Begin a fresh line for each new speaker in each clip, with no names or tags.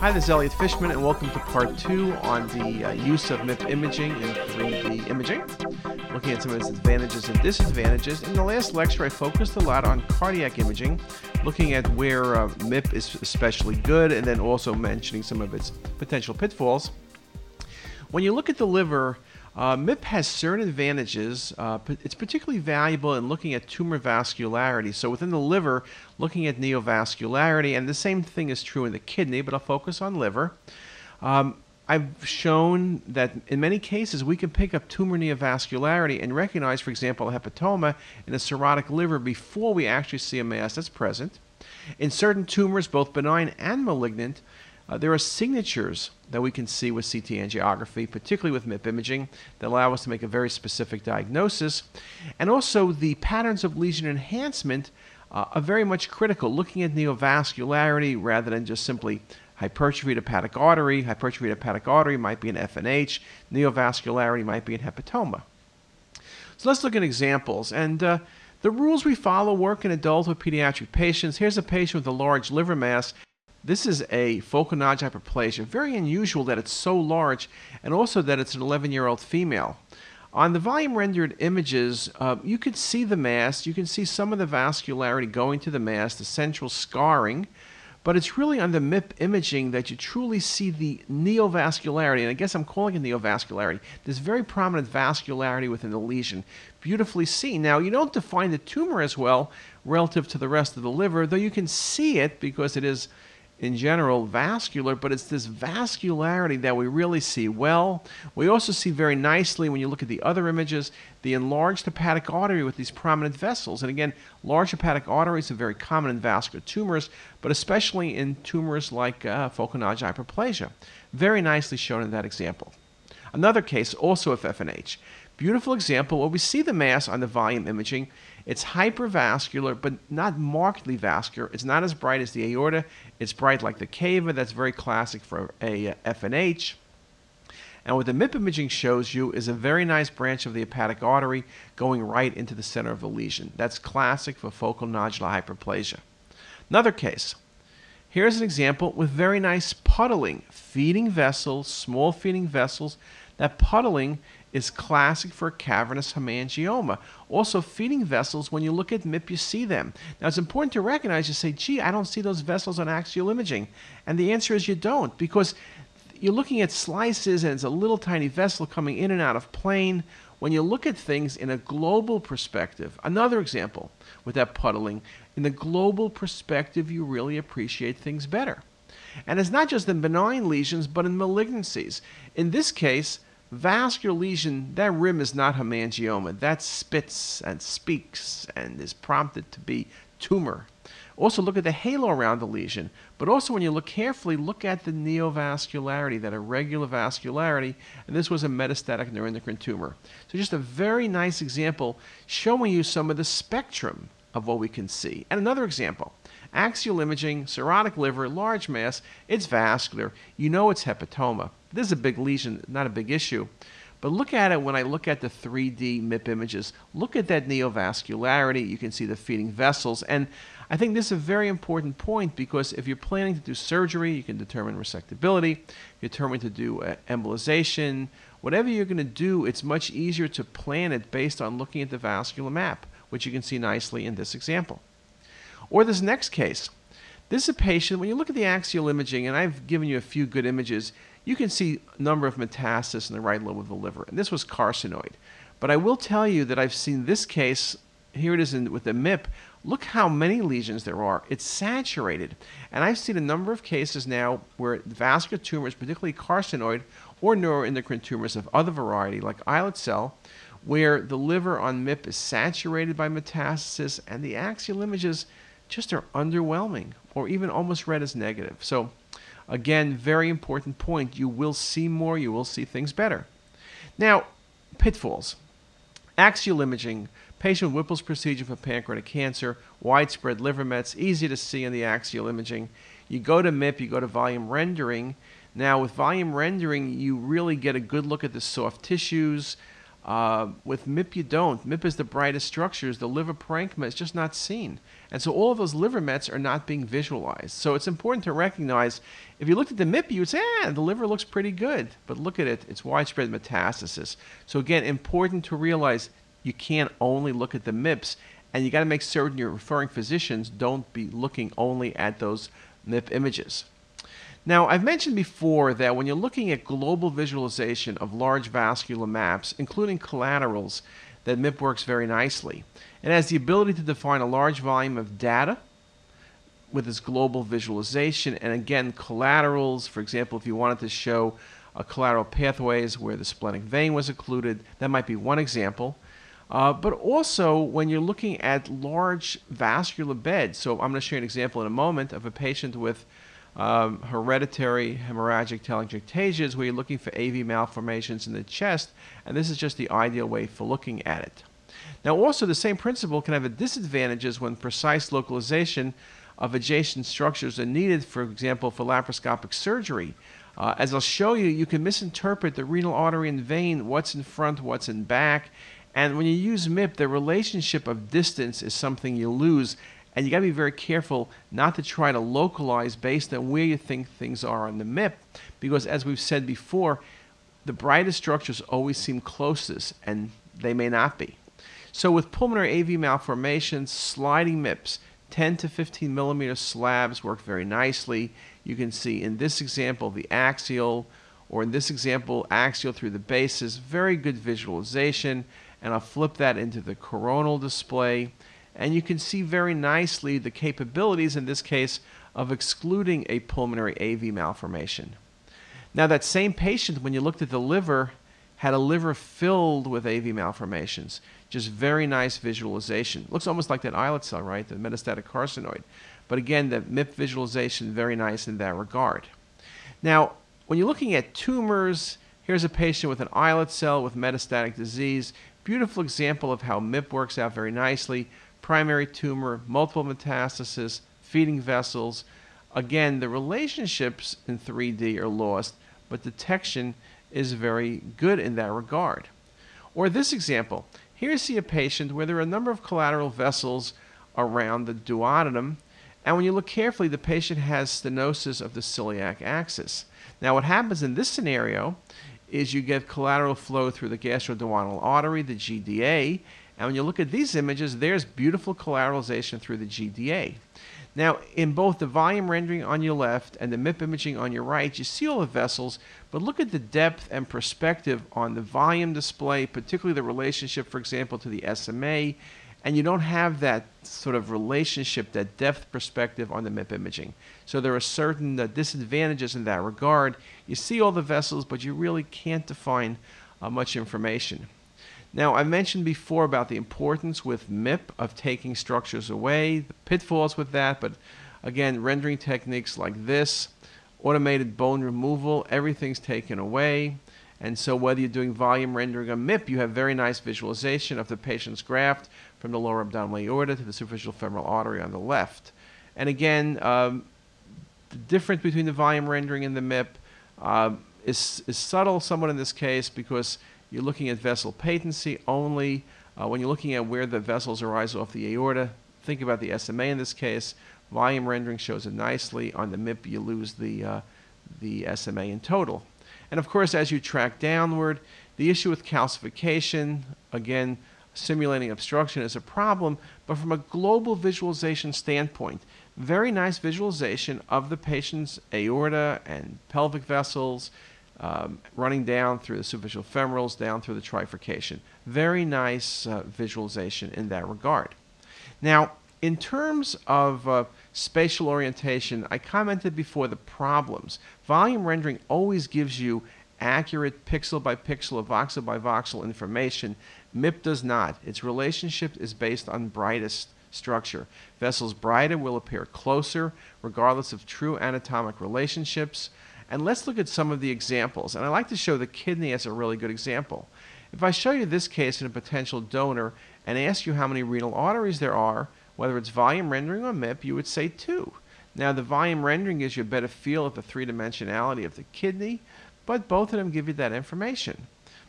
Hi, this is Elliot Fishman, and welcome to part two on the uh, use of MIP imaging in 3D imaging, looking at some of its advantages and disadvantages. In the last lecture, I focused a lot on cardiac imaging, looking at where uh, MIP is especially good, and then also mentioning some of its potential pitfalls. When you look at the liver, uh, MIP has certain advantages. Uh, it's particularly valuable in looking at tumor vascularity. So within the liver, looking at neovascularity, and the same thing is true in the kidney, but I'll focus on liver. Um, I've shown that in many cases we can pick up tumor neovascularity and recognize, for example, a hepatoma in a cirrhotic liver before we actually see a mass that's present. In certain tumors, both benign and malignant, uh, there are signatures that we can see with CT angiography, particularly with MIP imaging, that allow us to make a very specific diagnosis. And also, the patterns of lesion enhancement uh, are very much critical, looking at neovascularity rather than just simply hypertrophy of hepatic artery. Hypertrophy of hepatic artery might be an FNH, neovascularity might be an hepatoma. So let's look at examples. And uh, the rules we follow work in adult or pediatric patients. Here's a patient with a large liver mass this is a focal nodular hyperplasia. Very unusual that it's so large and also that it's an 11 year old female. On the volume rendered images, uh, you can see the mass. You can see some of the vascularity going to the mass, the central scarring. But it's really on the MIP imaging that you truly see the neovascularity. And I guess I'm calling it neovascularity. This very prominent vascularity within the lesion. Beautifully seen. Now, you don't define the tumor as well relative to the rest of the liver, though you can see it because it is in general vascular, but it's this vascularity that we really see well. We also see very nicely when you look at the other images the enlarged hepatic artery with these prominent vessels. And again, large hepatic arteries are very common in vascular tumors, but especially in tumors like uh, focal nodular hyperplasia. Very nicely shown in that example. Another case, also of FNH. Beautiful example where we see the mass on the volume imaging. It's hypervascular, but not markedly vascular. It's not as bright as the aorta. It's bright like the cava. That's very classic for a FNH. And what the MIP imaging shows you is a very nice branch of the hepatic artery going right into the center of the lesion. That's classic for focal nodular hyperplasia. Another case. Here's an example with very nice puddling, feeding vessels, small feeding vessels. That puddling is classic for cavernous hemangioma. Also, feeding vessels, when you look at MIP, you see them. Now, it's important to recognize you say, gee, I don't see those vessels on axial imaging. And the answer is you don't, because you're looking at slices and it's a little tiny vessel coming in and out of plane. When you look at things in a global perspective, another example with that puddling, in the global perspective, you really appreciate things better. And it's not just in benign lesions, but in malignancies. In this case, vascular lesion, that rim is not hemangioma. That spits and speaks and is prompted to be tumor. Also, look at the halo around the lesion, but also when you look carefully, look at the neovascularity, that irregular vascularity, and this was a metastatic neuroendocrine tumor. So, just a very nice example showing you some of the spectrum of what we can see. And another example axial imaging, cirrhotic liver, large mass, it's vascular. You know it's hepatoma. This is a big lesion, not a big issue. But look at it when I look at the 3D MIP images. Look at that neovascularity. You can see the feeding vessels. And I think this is a very important point because if you're planning to do surgery, you can determine resectability, you're determined to do uh, embolization. Whatever you're going to do, it's much easier to plan it based on looking at the vascular map, which you can see nicely in this example. Or this next case. This is a patient, when you look at the axial imaging, and I've given you a few good images, you can see a number of metastases in the right lobe of the liver. And this was carcinoid. But I will tell you that I've seen this case, here it is in, with the MIP. Look how many lesions there are. It's saturated. And I've seen a number of cases now where vascular tumors, particularly carcinoid or neuroendocrine tumors of other variety, like islet cell, where the liver on MIP is saturated by metastasis and the axial images just are underwhelming or even almost read as negative. So Again, very important point. You will see more, you will see things better. Now, pitfalls. Axial imaging, patient Whipple's procedure for pancreatic cancer, widespread liver mets, easy to see in the axial imaging. You go to MIP, you go to volume rendering. Now, with volume rendering, you really get a good look at the soft tissues. Uh, with MIP, you don't. MIP is the brightest structures. The liver parenchyma is just not seen. And so all of those liver mets are not being visualized. So it's important to recognize if you looked at the MIP, you would say, ah, the liver looks pretty good. But look at it, it's widespread metastasis. So again, important to realize you can't only look at the MIPS, and you got to make certain your referring physicians don't be looking only at those MIP images. Now, I've mentioned before that when you're looking at global visualization of large vascular maps, including collaterals, that MIP works very nicely. It has the ability to define a large volume of data with its global visualization. And again, collaterals, for example, if you wanted to show a collateral pathways where the splenic vein was occluded, that might be one example. Uh, but also when you're looking at large vascular beds. So I'm going to show you an example in a moment of a patient with um, hereditary hemorrhagic telangiectasias where you're looking for AV malformations in the chest, and this is just the ideal way for looking at it. Now also the same principle can have a disadvantages when precise localization of adjacent structures are needed, for example, for laparoscopic surgery. Uh, as I'll show you, you can misinterpret the renal artery and vein, what's in front, what's in back, and when you use MIP, the relationship of distance is something you lose. And you got to be very careful not to try to localize based on where you think things are on the MIP, because as we've said before, the brightest structures always seem closest, and they may not be. So with pulmonary AV malformations, sliding MIPS, 10 to 15 millimeter slabs work very nicely. You can see in this example the axial, or in this example, axial through the bases, very good visualization and I'll flip that into the coronal display and you can see very nicely the capabilities in this case of excluding a pulmonary AV malformation. Now that same patient when you looked at the liver had a liver filled with AV malformations. Just very nice visualization. Looks almost like that islet cell, right? The metastatic carcinoid. But again, the MIP visualization, very nice in that regard. Now, when you're looking at tumors, here's a patient with an islet cell with metastatic disease. Beautiful example of how MIP works out very nicely. Primary tumor, multiple metastasis, feeding vessels. Again, the relationships in 3D are lost, but detection is very good in that regard. Or this example. Here you see a patient where there are a number of collateral vessels around the duodenum, and when you look carefully, the patient has stenosis of the celiac axis. Now, what happens in this scenario is you get collateral flow through the gastroduodenal artery, the GDA. And when you look at these images, there's beautiful collateralization through the GDA. Now, in both the volume rendering on your left and the MIP imaging on your right, you see all the vessels, but look at the depth and perspective on the volume display, particularly the relationship, for example, to the SMA and you don't have that sort of relationship, that depth perspective on the MIP imaging. So there are certain uh, disadvantages in that regard. You see all the vessels, but you really can't define uh, much information. Now, I mentioned before about the importance with MIP of taking structures away, the pitfalls with that, but again, rendering techniques like this, automated bone removal, everything's taken away. And so whether you're doing volume rendering or MIP, you have very nice visualization of the patient's graft from the lower abdominal aorta to the superficial femoral artery on the left. And again, um, the difference between the volume rendering and the MIP uh, is, is subtle somewhat in this case because you're looking at vessel patency only. Uh, when you're looking at where the vessels arise off the aorta, think about the SMA in this case. Volume rendering shows it nicely. On the MIP, you lose the, uh, the SMA in total. And of course, as you track downward, the issue with calcification, again, simulating obstruction is a problem, but from a global visualization standpoint, very nice visualization of the patient's aorta and pelvic vessels um, running down through the superficial femorals, down through the trifurcation. Very nice uh, visualization in that regard. Now, in terms of uh, spatial orientation, I commented before the problems. Volume rendering always gives you accurate pixel by pixel voxel by voxel information. MIP does not. Its relationship is based on brightest structure. Vessels brighter will appear closer, regardless of true anatomic relationships. And let's look at some of the examples. And I like to show the kidney as a really good example. If I show you this case in a potential donor and ask you how many renal arteries there are, whether it's volume rendering or MIP, you would say 2. Now, the volume rendering gives you a better feel of the three dimensionality of the kidney, but both of them give you that information.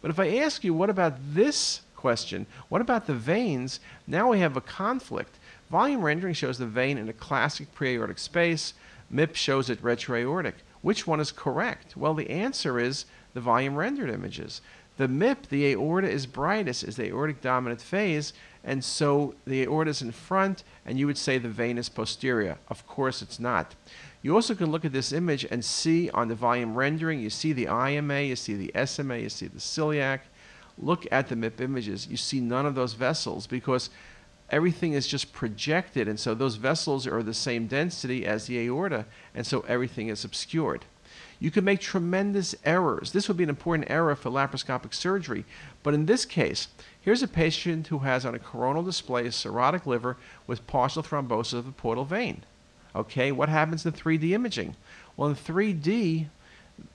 But if I ask you, what about this question? What about the veins? Now we have a conflict. Volume rendering shows the vein in a classic preaortic space. MIP shows it retroaortic. Which one is correct? Well, the answer is the volume rendered images. The MIP, the aorta is brightest, is the aortic dominant phase, and so the aorta is in front, and you would say the vein is posterior. Of course, it's not. You also can look at this image and see on the volume rendering, you see the IMA, you see the SMA, you see the celiac. Look at the MIP images. You see none of those vessels because everything is just projected, and so those vessels are the same density as the aorta, and so everything is obscured. You can make tremendous errors. This would be an important error for laparoscopic surgery, but in this case, here's a patient who has on a coronal display a cirrhotic liver with partial thrombosis of the portal vein. Okay, what happens in 3D imaging? Well, in 3D,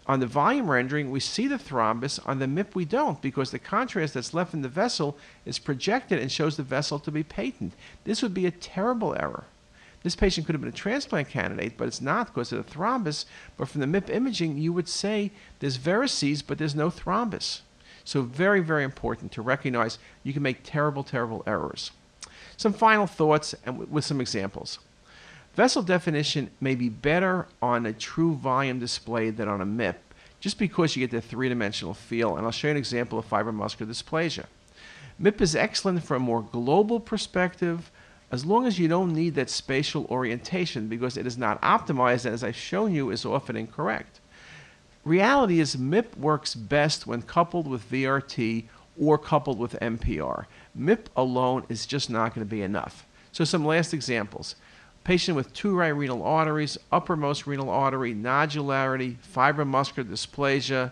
on the volume rendering, we see the thrombus. On the MIP, we don't because the contrast that's left in the vessel is projected and shows the vessel to be patent. This would be a terrible error. This patient could have been a transplant candidate, but it's not because of the thrombus. But from the MIP imaging, you would say there's varices, but there's no thrombus. So, very, very important to recognize you can make terrible, terrible errors. Some final thoughts and with some examples. Vessel definition may be better on a true volume display than on a MIP, just because you get the three-dimensional feel, and I'll show you an example of fibromuscular dysplasia. MIP is excellent from a more global perspective, as long as you don't need that spatial orientation because it is not optimized, and as I've shown you, is often incorrect. Reality is MIP works best when coupled with VRT or coupled with MPR. MIP alone is just not going to be enough. So some last examples. Patient with two right renal arteries, uppermost renal artery, nodularity, fibromuscular dysplasia.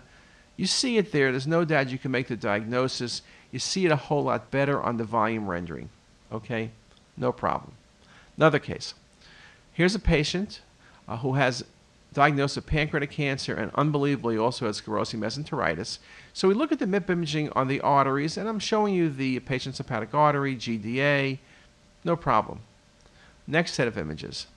You see it there. There's no doubt you can make the diagnosis. You see it a whole lot better on the volume rendering. Okay? No problem. Another case. Here's a patient uh, who has diagnosed with pancreatic cancer and unbelievably also has sclerosing mesenteritis. So we look at the MIP imaging on the arteries, and I'm showing you the patient's hepatic artery, GDA, no problem. Next set of images.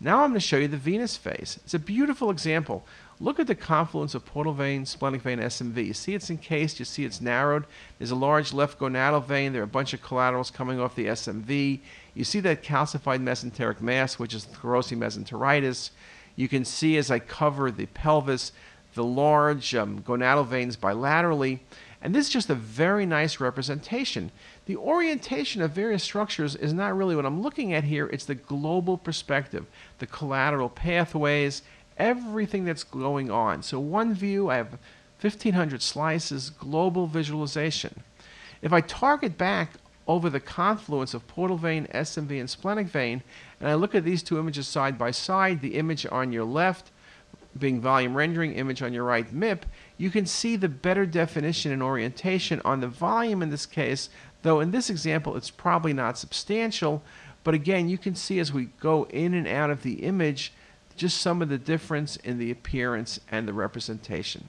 Now I'm going to show you the venous phase. It's a beautiful example. Look at the confluence of portal vein, splenic vein, SMV. You see it's encased, you see it's narrowed. There's a large left gonadal vein. There are a bunch of collaterals coming off the SMV. You see that calcified mesenteric mass, which is sclerosing mesenteritis. You can see as I cover the pelvis, the large um, gonadal veins bilaterally. And this is just a very nice representation. The orientation of various structures is not really what I'm looking at here, it's the global perspective, the collateral pathways, everything that's going on. So one view, I have 1500 slices, global visualization. If I target back over the confluence of portal vein, SMV, and splenic vein, and I look at these two images side by side, the image on your left being volume rendering, image on your right MIP, you can see the better definition and orientation on the volume in this case, though in this example it's probably not substantial, but again you can see as we go in and out of the image just some of the difference in the appearance and the representation.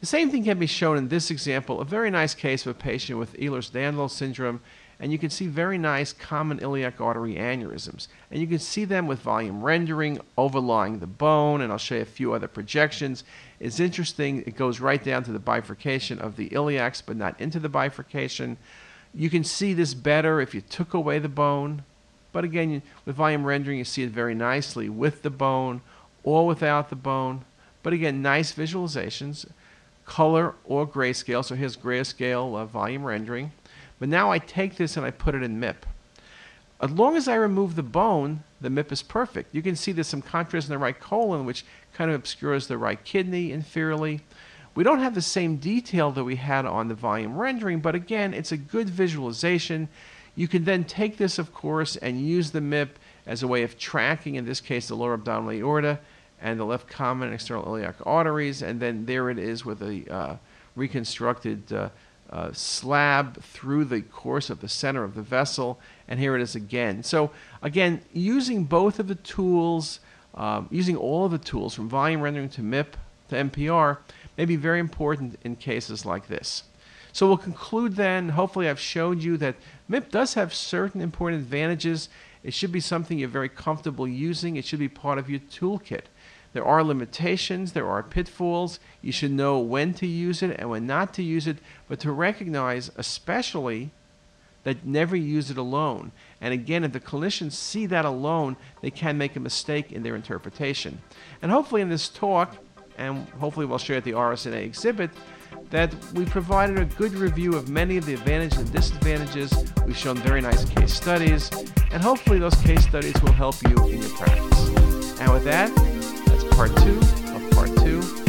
The same thing can be shown in this example, a very nice case of a patient with Ehlers-Danlos syndrome, and you can see very nice common iliac artery aneurysms. And you can see them with volume rendering overlying the bone, and I'll show you a few other projections. It's interesting, it goes right down to the bifurcation of the iliacs, but not into the bifurcation. You can see this better if you took away the bone. But again, with volume rendering, you see it very nicely with the bone or without the bone. But again, nice visualizations, color or grayscale. So here's grayscale uh, volume rendering. But now I take this and I put it in MIP. As long as I remove the bone, the MIP is perfect. You can see there's some contrast in the right colon, which kind of obscures the right kidney inferiorly. We don't have the same detail that we had on the volume rendering, but again, it's a good visualization. You can then take this, of course, and use the MIP as a way of tracking, in this case, the lower abdominal aorta and the left common external iliac arteries, and then there it is with a uh, reconstructed uh, uh, slab through the course of the center of the vessel, and here it is again. So again, using both of the tools, um, using all of the tools from volume rendering to MIP to MPR may be very important in cases like this. So we'll conclude then. Hopefully, I've shown you that MIP does have certain important advantages. It should be something you're very comfortable using. It should be part of your toolkit. There are limitations, there are pitfalls. You should know when to use it and when not to use it, but to recognize, especially, that never use it alone. And again, if the clinicians see that alone, they can make a mistake in their interpretation. And hopefully, in this talk, and hopefully we'll share at the RSNA exhibit, that we provided a good review of many of the advantages and disadvantages. We've shown very nice case studies, and hopefully those case studies will help you in your practice. And with that, that's part two of part two